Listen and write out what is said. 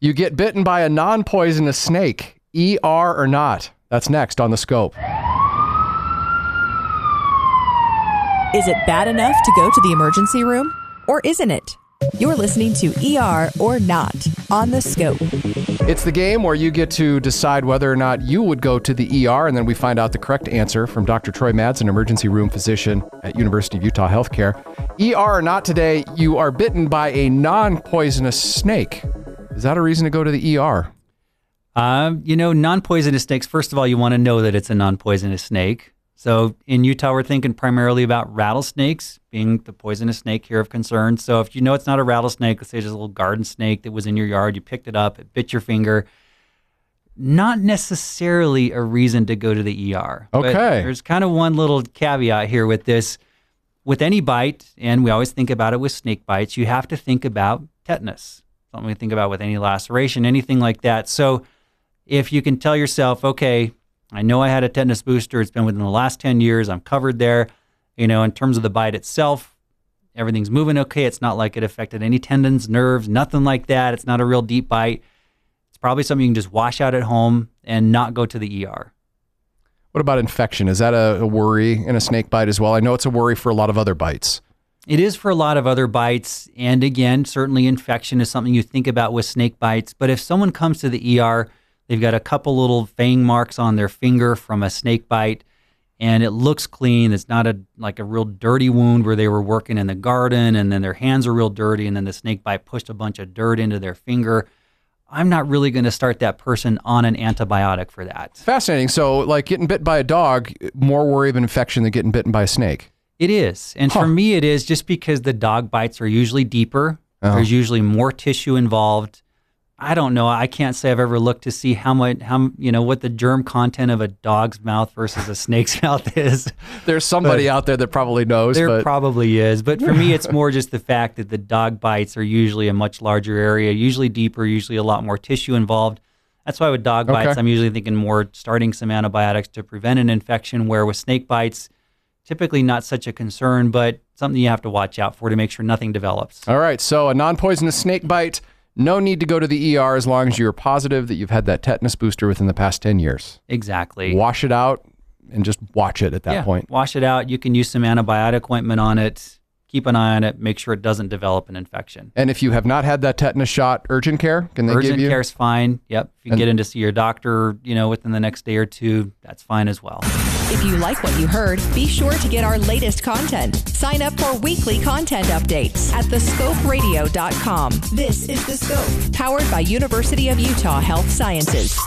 You get bitten by a non poisonous snake, ER or not. That's next on the scope. Is it bad enough to go to the emergency room? Or isn't it? You're listening to ER or Not on the Scope. It's the game where you get to decide whether or not you would go to the ER, and then we find out the correct answer from Dr. Troy Madsen, an emergency room physician at University of Utah Healthcare. ER or not today, you are bitten by a non poisonous snake. Is that a reason to go to the ER? Um, you know, non poisonous snakes, first of all, you want to know that it's a non poisonous snake. So in Utah, we're thinking primarily about rattlesnakes being the poisonous snake here of concern. So if you know it's not a rattlesnake, let's say just a little garden snake that was in your yard, you picked it up, it bit your finger, not necessarily a reason to go to the ER. But Okay. there's kind of one little caveat here with this. With any bite, and we always think about it with snake bites, you have to think about tetanus. Something we think about with any laceration, anything like that. So if you can tell yourself, okay, I know I had a tetanus booster. It's been within the last 10 years. I'm covered there. You know, in terms of the bite itself, everything's moving okay. It's not like it affected any tendons, nerves, nothing like that. It's not a real deep bite. It's probably something you can just wash out at home and not go to the ER. What about infection? Is that a, a worry in a snake bite as well? I know it's a worry for a lot of other bites. It is for a lot of other bites. And again, certainly infection is something you think about with snake bites. But if someone comes to the ER, they've got a couple little fang marks on their finger from a snake bite, and it looks clean. It's not a like a real dirty wound where they were working in the garden and then their hands are real dirty and then the snake bite pushed a bunch of dirt into their finger. I'm not really going to start that person on an antibiotic for that. Fascinating. So, like getting bit by a dog, more worry of an infection than getting bitten by a snake. It is. And Huh. for me, it is just because the dog bites are usually deeper. Oh. There's usually more tissue involved. I don't know. I can't say I've ever looked to see how much, how you know, what the germ content of a dog's mouth versus a snake's mouth is. There's somebody out there that probably knows. There but probably is, but for me, it's more just the fact that the dog bites are usually a much larger area, usually deeper, usually a lot more tissue involved. That's why with dog bites, Okay. I'm usually thinking more starting some antibiotics to prevent an infection. Where with snake bites, typically not such a concern, but something you have to watch out for to make sure nothing develops. All right. So, a non poisonous snake bite, no need to go to the ER as long as you're positive that you've had that tetanus booster within the past 10 years. Exactly. Wash it out and just watch it at that yeah, point. Wash it out. You can use some antibiotic ointment on it. Keep an eye on it. Make sure it doesn't develop an infection. And if you have not had that tetanus shot, urgent care, can they Urgent give you? Urgent care is fine. Yep. If you And- get in to see your doctor, you know, within the next day or two, that's fine as well. If you like what you heard, be sure to get our latest content. Sign up for weekly content updates at thescoperadio.com. This is The Scope, powered by University of Utah Health Sciences.